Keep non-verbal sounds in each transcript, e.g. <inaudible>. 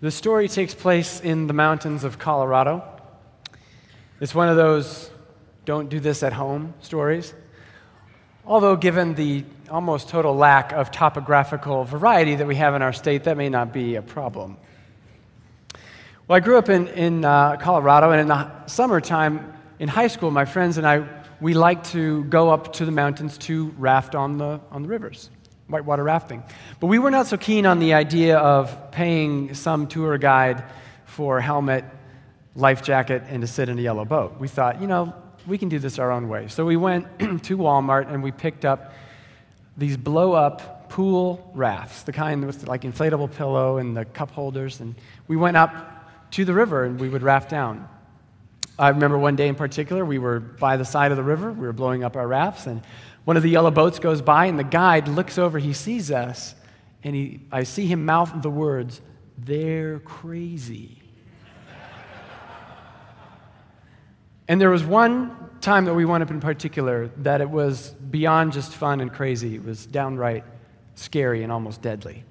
The story takes place in the mountains of Colorado. It's one of those don't do this at home stories. Although, given the almost total lack of topographical variety that we have in our state, that may not be a problem. Well, I grew up in, in uh, Colorado, and in the summertime in high school, my friends and I, we liked to go up to the mountains to raft on the, on the rivers whitewater rafting. But we were not so keen on the idea of paying some tour guide for helmet, life jacket, and to sit in a yellow boat. We thought, you know, we can do this our own way. So we went <clears throat> to Walmart and we picked up these blow up pool rafts, the kind with like inflatable pillow and the cup holders. And we went up to the river and we would raft down. I remember one day in particular, we were by the side of the river, we were blowing up our rafts, and one of the yellow boats goes by, and the guide looks over, he sees us, and he, I see him mouth the words, They're crazy. and there was one time that we went up in particular that it was beyond just fun and crazy, it was downright scary and almost deadly.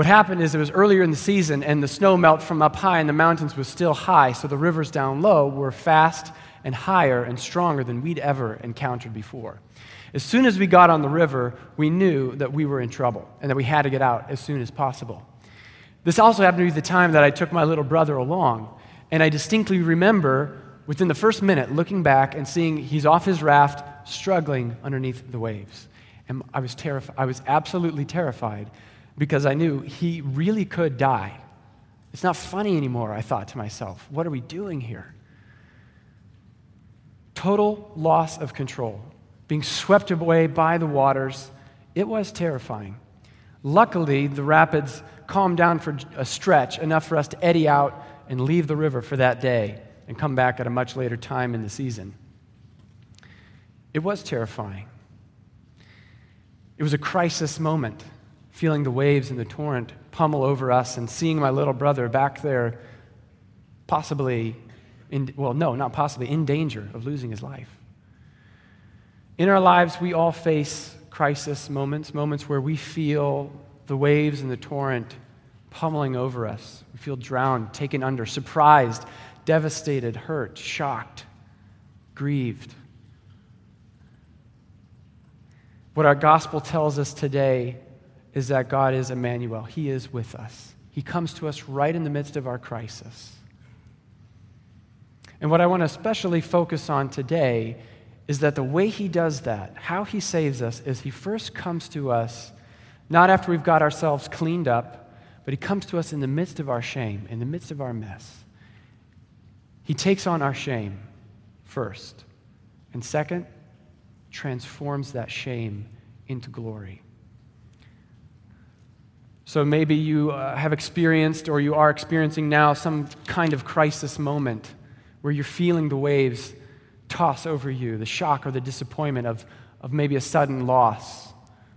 What happened is it was earlier in the season, and the snow melt from up high, and the mountains was still high, so the rivers down low were fast and higher and stronger than we'd ever encountered before. As soon as we got on the river, we knew that we were in trouble and that we had to get out as soon as possible. This also happened to be the time that I took my little brother along, and I distinctly remember within the first minute looking back and seeing he's off his raft struggling underneath the waves. And I was terrified. I was absolutely terrified because I knew he really could die. It's not funny anymore, I thought to myself. What are we doing here? Total loss of control being swept away by the waters. It was terrifying. Luckily, the rapids calmed down for a stretch, enough for us to eddy out and leave the river for that day and come back at a much later time in the season. It was terrifying. It was a crisis moment, feeling the waves and the torrent pummel over us and seeing my little brother back there, possibly, in, well, no, not possibly, in danger of losing his life. In our lives, we all face crisis moments, moments where we feel the waves and the torrent pummeling over us. We feel drowned, taken under, surprised, devastated, hurt, shocked, grieved. What our gospel tells us today is that God is Emmanuel. He is with us. He comes to us right in the midst of our crisis. And what I want to especially focus on today is that the way he does that, how he saves us, is he first comes to us not after we've got ourselves cleaned up, but he comes to us in the midst of our shame, in the midst of our mess. He takes on our shame first. And second, transforms that shame into glory. So maybe you uh, have experienced or you are experiencing now some kind of crisis moment where you're feeling the waves toss over you the shock or the disappointment of, of maybe a sudden loss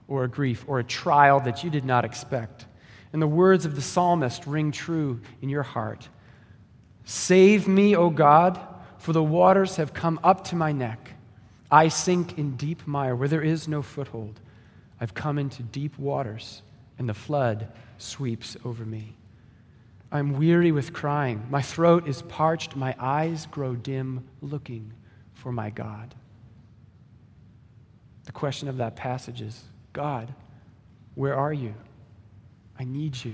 or a grief or a trial that you did not expect. And the words of the psalmist ring true in your heart Save me, O God, for the waters have come up to my neck. I sink in deep mire where there is no foothold. I've come into deep waters, and the flood sweeps over me. I'm weary with crying. My throat is parched. My eyes grow dim looking for my God. The question of that passage is God, where are you? I need you.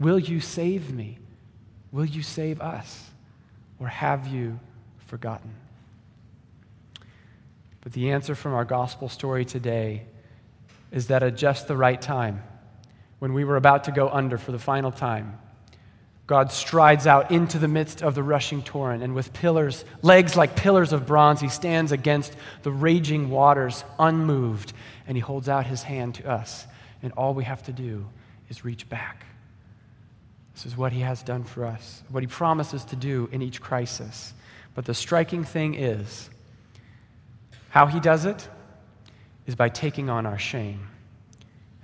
Will you save me? Will you save us? Or have you forgotten? But the answer from our gospel story today is that at just the right time, when we were about to go under for the final time, God strides out into the midst of the rushing torrent, and with pillars, legs like pillars of bronze, he stands against the raging waters, unmoved, and he holds out his hand to us. And all we have to do is reach back. This is what he has done for us, what he promises to do in each crisis. But the striking thing is how he does it is by taking on our shame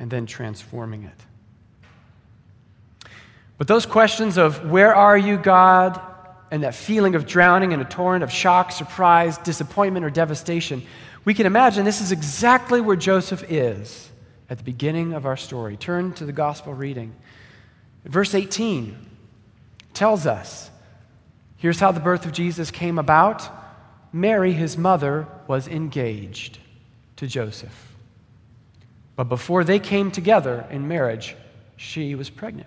and then transforming it. But those questions of where are you, God, and that feeling of drowning in a torrent of shock, surprise, disappointment, or devastation, we can imagine this is exactly where Joseph is at the beginning of our story. Turn to the gospel reading. Verse 18 tells us here's how the birth of Jesus came about Mary, his mother, was engaged to Joseph. But before they came together in marriage, she was pregnant.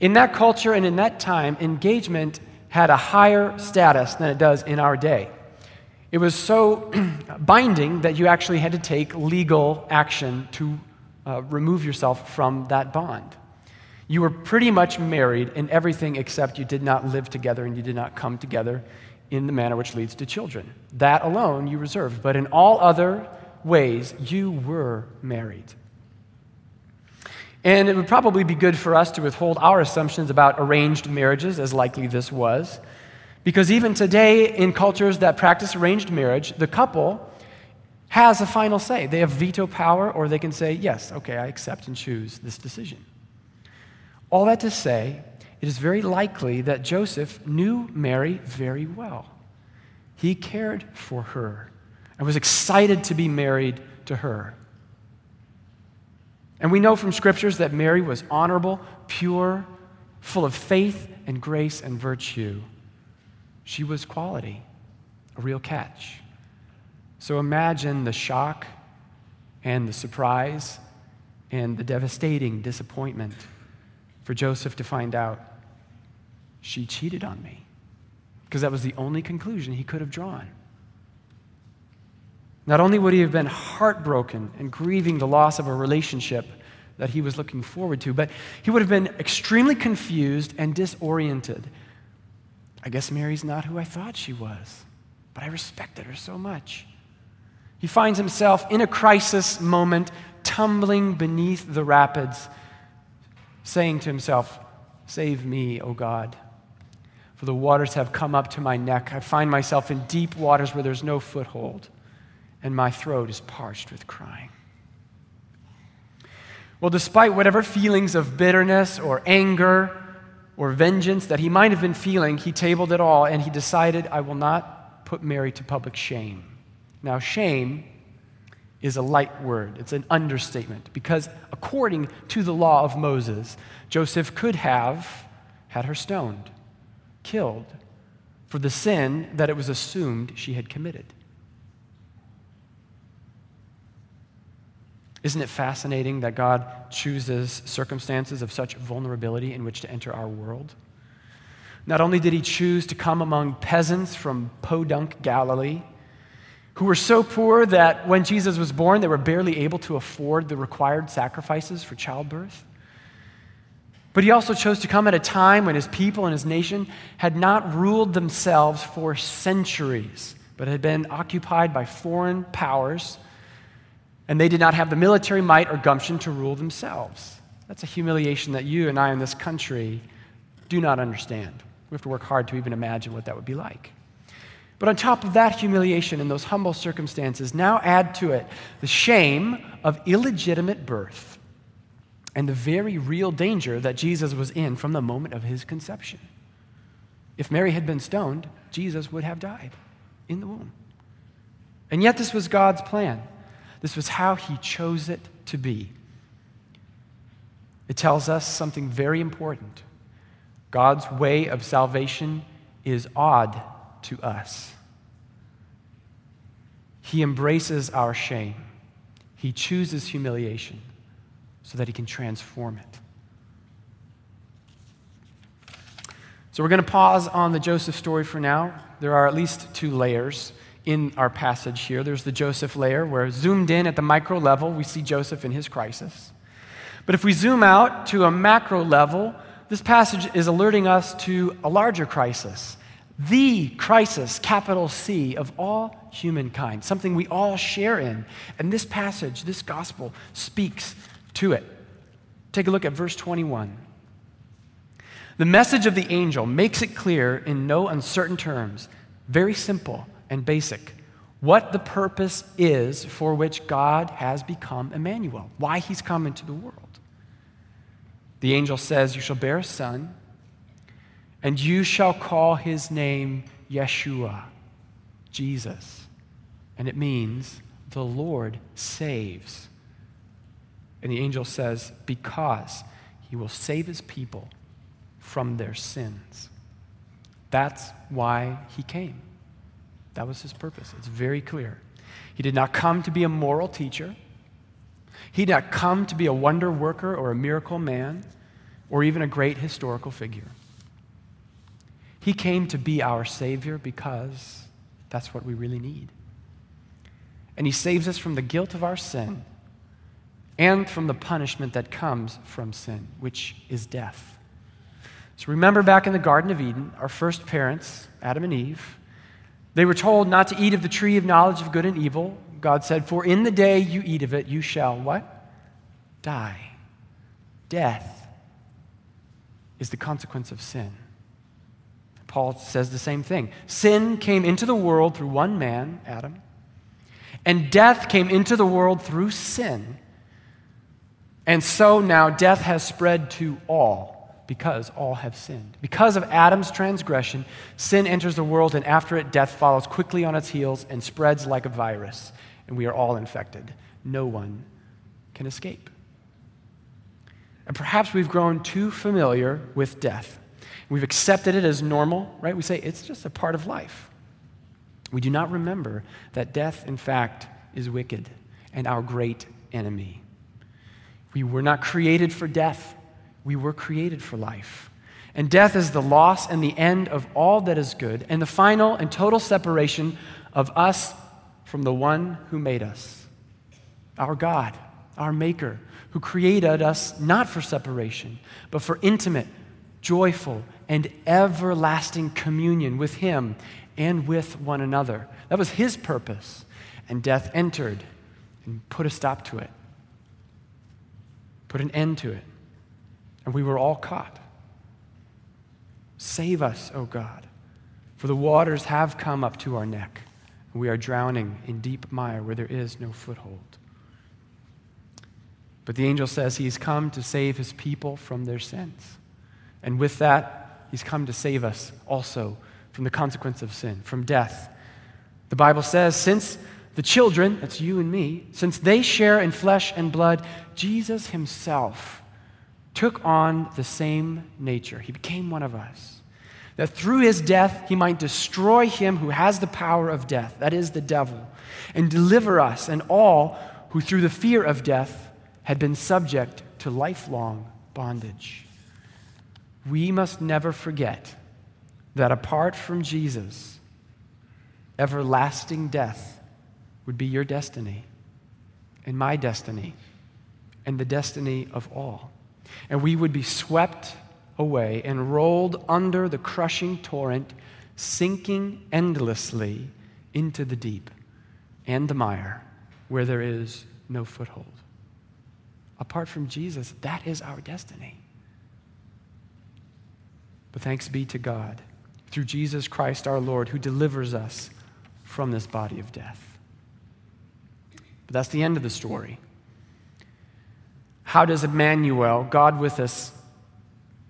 In that culture and in that time, engagement had a higher status than it does in our day. It was so <clears throat> binding that you actually had to take legal action to uh, remove yourself from that bond. You were pretty much married in everything except you did not live together and you did not come together in the manner which leads to children. That alone you reserved. But in all other ways, you were married. And it would probably be good for us to withhold our assumptions about arranged marriages, as likely this was. Because even today, in cultures that practice arranged marriage, the couple has a final say. They have veto power, or they can say, Yes, okay, I accept and choose this decision. All that to say, it is very likely that Joseph knew Mary very well. He cared for her and was excited to be married to her. And we know from scriptures that Mary was honorable, pure, full of faith and grace and virtue. She was quality, a real catch. So imagine the shock and the surprise and the devastating disappointment for Joseph to find out she cheated on me. Because that was the only conclusion he could have drawn. Not only would he have been heartbroken and grieving the loss of a relationship that he was looking forward to, but he would have been extremely confused and disoriented. I guess Mary's not who I thought she was, but I respected her so much. He finds himself in a crisis moment, tumbling beneath the rapids, saying to himself, Save me, O God. For the waters have come up to my neck. I find myself in deep waters where there's no foothold and my throat is parched with crying. Well, despite whatever feelings of bitterness or anger or vengeance that he might have been feeling, he tabled it all and he decided, I will not put Mary to public shame. Now, shame is a light word, it's an understatement, because according to the law of Moses, Joseph could have had her stoned, killed, for the sin that it was assumed she had committed. Isn't it fascinating that God chooses circumstances of such vulnerability in which to enter our world? Not only did he choose to come among peasants from Podunk, Galilee, who were so poor that when Jesus was born, they were barely able to afford the required sacrifices for childbirth. But he also chose to come at a time when his people and his nation had not ruled themselves for centuries, but had been occupied by foreign powers and they did not have the military might or gumption to rule themselves. That's a humiliation that you and I in this country do not understand. We have to work hard to even imagine what that would be like. But on top of that humiliation and those humble circumstances, now add to it the shame of illegitimate birth and the very real danger that Jesus was in from the moment of his conception. If Mary had been stoned, Jesus would have died in the womb. And yet, this was God's plan. This was how he chose it to be. It tells us something very important. God's way of salvation is odd to us. He embraces our shame. He chooses humiliation so that he can transform it. So we're going to pause on the Joseph story for now. There are at least two layers in our passage here. There's the Joseph layer, where zoomed in at the micro level, we see Joseph in his crisis. But if we zoom out to a macro level, this passage is alerting us to a larger crisis. The crisis, capital C, of all humankind, something we all share in. And this passage, this gospel, speaks to it. Take a look at verse 21. The message of the angel makes it clear in no uncertain terms, very simple and basic what the purpose is for which God has become Emmanuel, why he's come into the world. The angel says, You shall bear a son, and you shall call his name Yeshua, Jesus. And it means the Lord saves. And the angel says, Because he will save his people from their sins. That's why he came. That was his purpose. It's very clear. He did not come to be a moral teacher. He did not come to be a wonder worker or a miracle man or even a great historical figure. He came to be our Savior because that's what we really need. And He saves us from the guilt of our sin and from the punishment that comes from sin, which is death. So remember back in the Garden of Eden, our first parents, Adam and Eve, they were told not to eat of the tree of knowledge of good and evil. God said, For in the day you eat of it, you shall what? Die. Death is the consequence of sin. Paul says the same thing. Sin came into the world through one man, Adam, and death came into the world through sin. And so now death has spread to all because all have sinned. Because of Adam's transgression, sin enters the world, and after it, death follows quickly on its heels and spreads like a virus, and we are all infected. No one can escape. And perhaps we've grown too familiar with death. We've accepted it as normal, right? We say it's just a part of life. We do not remember that death, in fact, is wicked and our great enemy. We were not created for death, we were created for life. And death is the loss and the end of all that is good, and the final and total separation of us from the one who made us, our God, our Maker, who created us not for separation, but for intimate, joyful, and everlasting communion with Him and with one another. That was His purpose. And death entered and put a stop to it, put an end to it. And we were all caught. Save us, O God, for the waters have come up to our neck, and we are drowning in deep mire where there is no foothold. But the angel says he's come to save his people from their sins. And with that, he's come to save us also from the consequence of sin, from death. The Bible says, since the children, that's you and me, since they share in flesh and blood, Jesus himself took on the same nature. He became one of us. That through his death, he might destroy him who has the power of death, that is, the devil, and deliver us and all who, through the fear of death, had been subject to lifelong bondage. We must never forget that apart from Jesus, everlasting death would be your destiny and my destiny and the destiny of all. And we would be swept away and rolled under the crushing torrent, sinking endlessly into the deep and the mire where there is no foothold apart from Jesus, that is our destiny. But thanks be to God through Jesus Christ our Lord who delivers us from this body of death. But that's the end of the story. How does Emmanuel, God with us,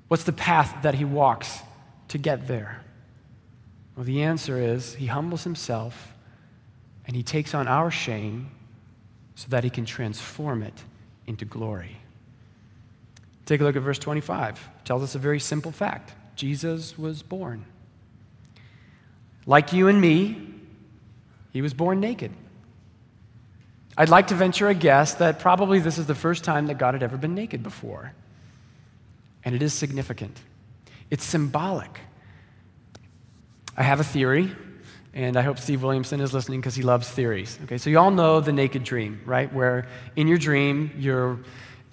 what's the path that he walks to get there? Well, the answer is he humbles himself and he takes on our shame so that he can transform it into glory. Take a look at verse 25. It tells us a very simple fact Jesus was born. Like you and me, he was born naked. I'd like to venture a guess that probably this is the first time that God had ever been naked before. And it is significant, it's symbolic. I have a theory and I hope Steve Williamson is listening because he loves theories. Okay, so you all know the naked dream, right? Where in your dream, you're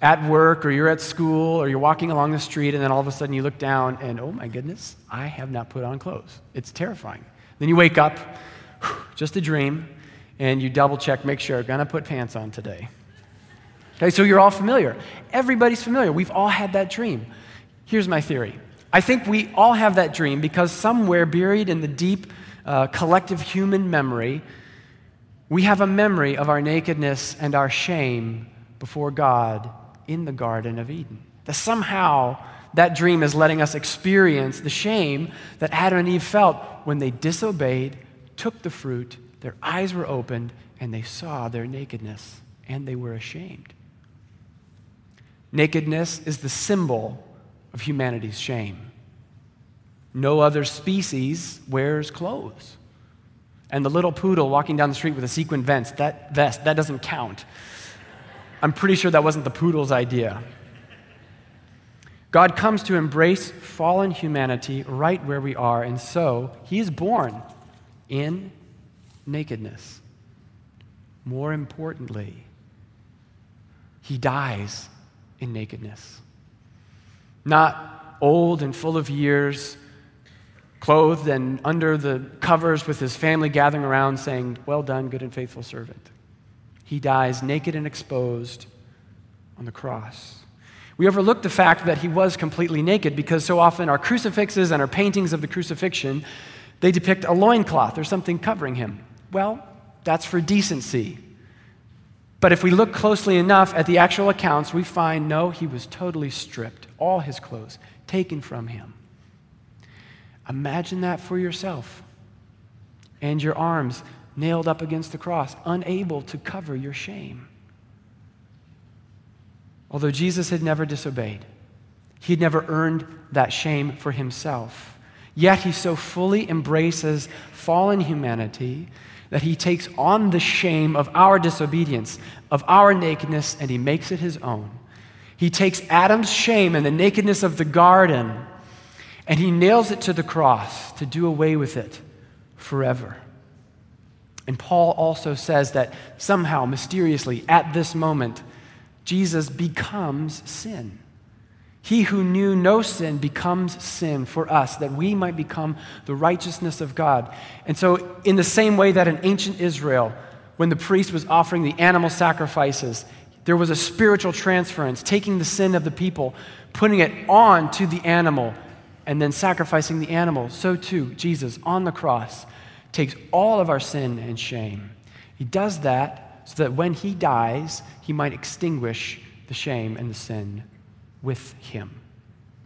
at work or you're at school or you're walking along the street, and then all of a sudden you look down and, oh my goodness, I have not put on clothes. It's terrifying. Then you wake up, just a dream, and you double check, make sure, you're gonna put pants on today. Okay, so you're all familiar. Everybody's familiar. We've all had that dream. Here's my theory I think we all have that dream because somewhere buried in the deep, uh, collective human memory, we have a memory of our nakedness and our shame before God in the Garden of Eden. That somehow that dream is letting us experience the shame that Adam and Eve felt when they disobeyed, took the fruit, their eyes were opened, and they saw their nakedness, and they were ashamed. Nakedness is the symbol of humanity's shame. No other species wears clothes. And the little poodle walking down the street with a sequin vest, that vest, that doesn't count. I'm pretty sure that wasn't the poodle's idea. God comes to embrace fallen humanity right where we are, and so he is born in nakedness. More importantly, he dies in nakedness. Not old and full of years, clothed and under the covers with his family gathering around saying, Well done, good and faithful servant. He dies naked and exposed on the cross. We overlook the fact that he was completely naked because so often our crucifixes and our paintings of the crucifixion, they depict a loincloth or something covering him. Well, that's for decency. But if we look closely enough at the actual accounts, we find no, he was totally stripped, all his clothes taken from him. Imagine that for yourself. And your arms nailed up against the cross, unable to cover your shame. Although Jesus had never disobeyed, he had never earned that shame for himself. Yet he so fully embraces fallen humanity that he takes on the shame of our disobedience, of our nakedness, and he makes it his own. He takes Adam's shame and the nakedness of the garden and he nails it to the cross to do away with it forever. And Paul also says that somehow, mysteriously, at this moment, Jesus becomes sin. He who knew no sin becomes sin for us, that we might become the righteousness of God. And so, in the same way that in ancient Israel, when the priest was offering the animal sacrifices, there was a spiritual transference, taking the sin of the people, putting it on to the animal, and then sacrificing the animal. So, too, Jesus on the cross takes all of our sin and shame. He does that so that when he dies, he might extinguish the shame and the sin with him.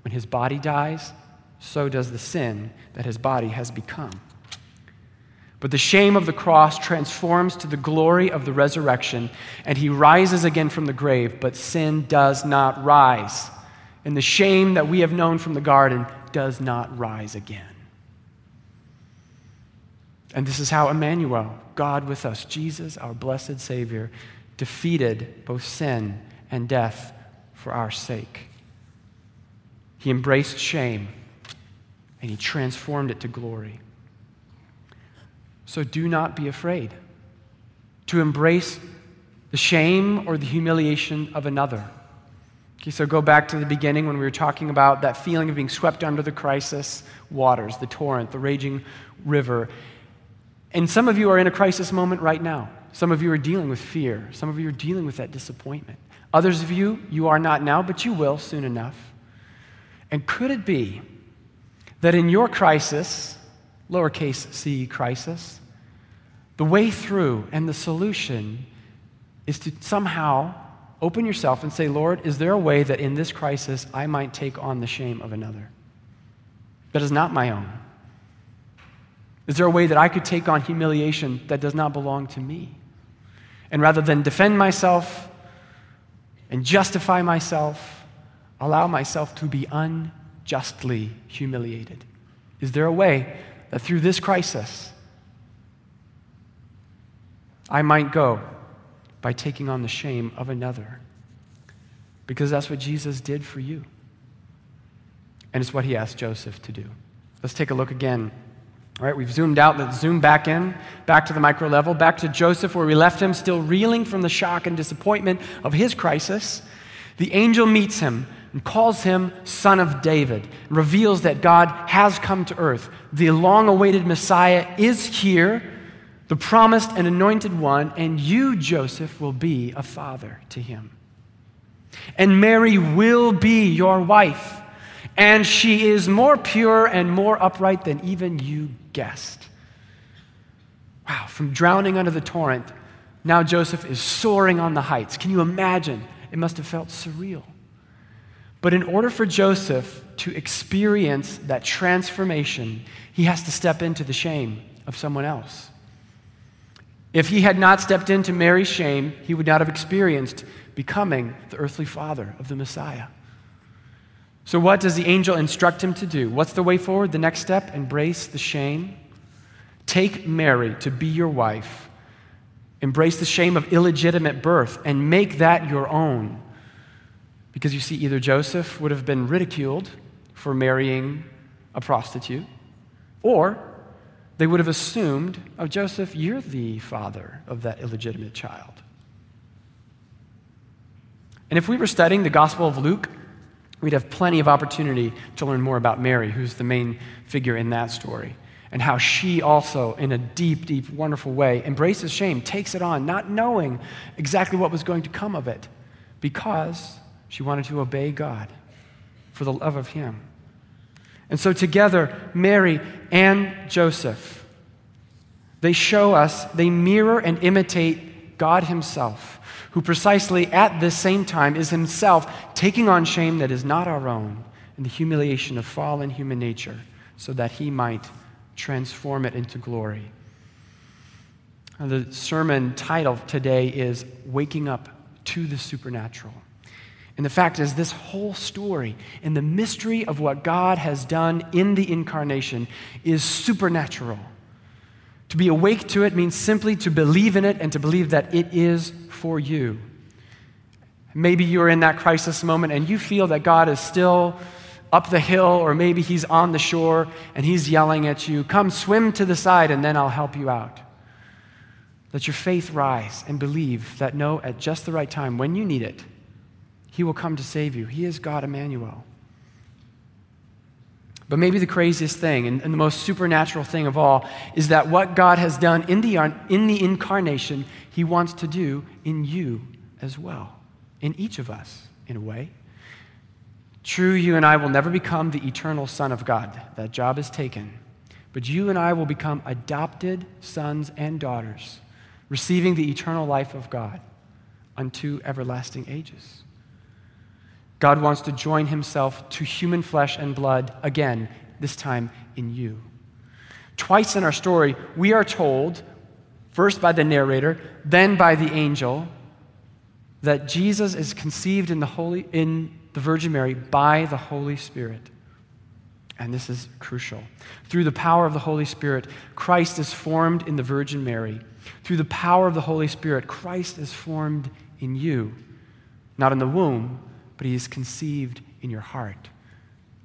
When his body dies, so does the sin that his body has become. But the shame of the cross transforms to the glory of the resurrection, and he rises again from the grave, but sin does not rise. And the shame that we have known from the garden does not rise again. And this is how Emmanuel, God with us, Jesus, our blessed Savior, defeated both sin and death for our sake. He embraced shame and he transformed it to glory. So do not be afraid to embrace the shame or the humiliation of another. Okay, so go back to the beginning when we were talking about that feeling of being swept under the crisis waters, the torrent, the raging river. And some of you are in a crisis moment right now. Some of you are dealing with fear. Some of you are dealing with that disappointment. Others of you, you are not now, but you will soon enough. And could it be that in your crisis, lowercase c crisis, the way through and the solution is to somehow open yourself and say, Lord, is there a way that in this crisis I might take on the shame of another that is not my own? Is there a way that I could take on humiliation that does not belong to me? And rather than defend myself and justify myself, allow myself to be unjustly humiliated? Is there a way that through this crisis I might go by taking on the shame of another? Because that's what Jesus did for you. And it's what he asked Joseph to do. Let's take a look again all right, we've zoomed out, let's zoom back in, back to the micro level, back to Joseph, where we left him, still reeling from the shock and disappointment of his crisis. The angel meets him and calls him Son of David, reveals that God has come to earth. The long awaited Messiah is here, the promised and anointed one, and you, Joseph, will be a father to him. And Mary will be your wife and she is more pure and more upright than even you guessed. Wow, from drowning under the torrent, now Joseph is soaring on the heights. Can you imagine? It must have felt surreal. But in order for Joseph to experience that transformation, he has to step into the shame of someone else. If he had not stepped into Mary's shame, he would not have experienced becoming the earthly father of the Messiah. So, what does the angel instruct him to do? What's the way forward? The next step? Embrace the shame. Take Mary to be your wife. Embrace the shame of illegitimate birth and make that your own. Because you see, either Joseph would have been ridiculed for marrying a prostitute, or they would have assumed, oh, Joseph, you're the father of that illegitimate child. And if we were studying the Gospel of Luke, we'd have plenty of opportunity to learn more about Mary, who's the main figure in that story, and how she also, in a deep, deep, wonderful way, embraces shame, takes it on, not knowing exactly what was going to come of it, because she wanted to obey God for the love of Him. And so, together, Mary and Joseph, they show us, they mirror and imitate God Himself, who precisely at this same time is Himself taking on shame that is not our own and the humiliation of fallen human nature, so that He might transform it into glory. the sermon title today is Waking Up to the Supernatural. And the fact is, this whole story and the mystery of what God has done in the incarnation is supernatural. To be awake to it means simply to believe in it and to believe that it is for you. Maybe you're in that crisis moment and you feel that God is still up the hill, or maybe He's on the shore and He's yelling at you, Come swim to the side and then I'll help you out. Let your faith rise and believe that no, at just the right time, when you need it, he will come to save you. He is God Emmanuel. But maybe the craziest thing and, and, the most supernatural thing of all is that what God has done in the, in the incarnation, He wants to do in you as well, in each of us, in a way. True, you and I will never become the eternal Son of God. That job is taken. But you and I will become adopted sons and daughters, receiving the eternal life of God unto everlasting ages. God wants to join himself to human flesh and blood again, this time in you. Twice in our story, we are told, first by the narrator, then by the angel, that Jesus is conceived in the, Holy, in the Virgin Mary by the Holy Spirit. And this is crucial. Through the power of the Holy Spirit, Christ is formed in the Virgin Mary. Through the power of the Holy Spirit, Christ is formed in you, not in the womb, but he is conceived in your heart.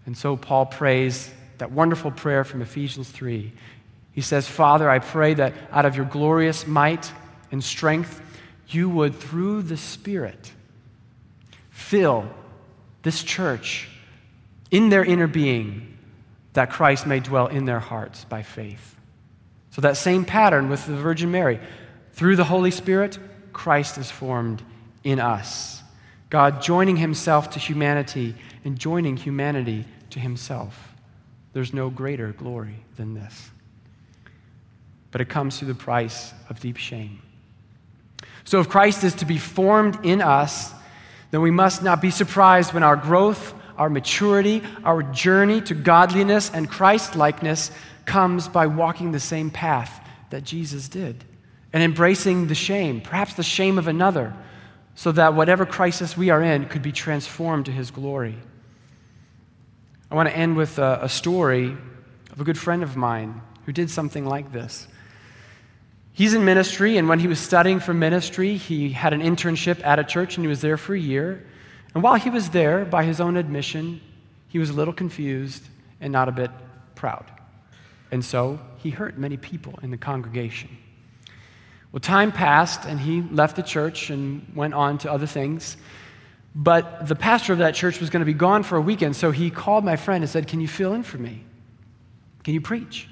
And so Paul prays that wonderful prayer from Ephesians 3. He says, Father, I pray that out of your glorious might and strength, you would, through the Spirit, fill this church in their inner being, that Christ may dwell in their hearts by faith. So, that same pattern with the Virgin Mary. Through the Holy Spirit, Christ is formed in us. God joining himself to humanity and joining humanity to himself. There's no greater glory than this. But it comes through the price of deep shame. So, if Christ is to be formed in us, then we must not be surprised when our growth, our maturity, our journey to godliness and Christ likeness comes by walking the same path that Jesus did and embracing the shame, perhaps the shame of another so that whatever crisis we are in could be transformed to his glory. I want to end with a, a, story of a good friend of mine who did something like this. He's in ministry, and when he was studying for ministry, he had an internship at a church, and he was there for a year. And while he was there, by his own admission, he was a little confused and not a bit proud. And so he hurt many people in the congregation. Well, time passed, and he left the church and went on to other things. But the pastor of that church was going to be gone for a weekend, so he called my friend and said, Can you fill in for me? Can you preach?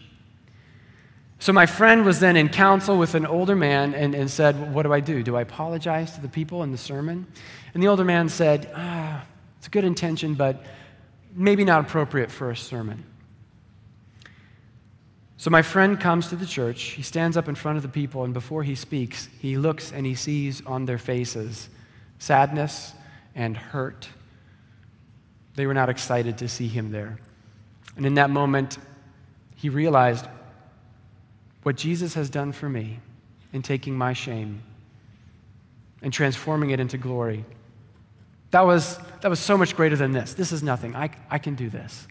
So my friend was then in counsel with an older man and, and said, What do I do? Do I apologize to the people in the sermon? And the older man said, Ah, it's a good intention, but maybe not appropriate for a sermon. So my friend comes to the church. He stands up in front of the people, and before he speaks, he looks and he sees on their faces sadness and hurt. They were not excited to see him there. And in that moment, he realized what Jesus has done for me in taking my shame. and transforming it into glory. That was, that was so much greater than this. This is nothing. I, I can do this.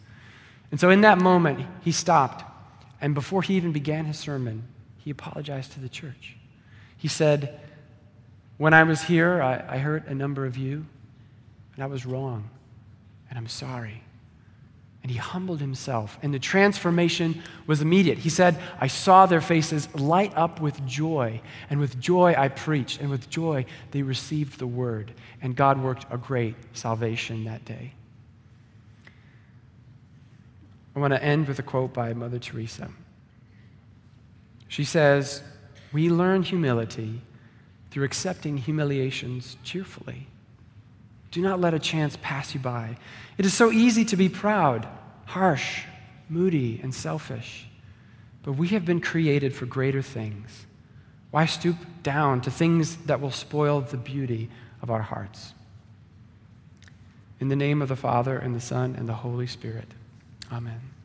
And so in that moment, he stopped. And before he even began his sermon, he apologized to the church. He said, When I was here, I, I hurt a number of you, and I was wrong, and I'm sorry. And he humbled himself, and the transformation was immediate. He said, I saw their faces light up with joy, and with joy I preached, and with joy they received the word, and God worked a great salvation that day. I want to end with a quote by Mother Teresa. She says, We learn humility through accepting humiliations cheerfully. Do not let a chance pass you by. It is so easy to be proud, harsh, moody, and selfish. But we have been created for greater things. Why stoop down to things that will spoil the beauty of our hearts? In the name of the Father, and the Son, and the Holy Spirit. Amen.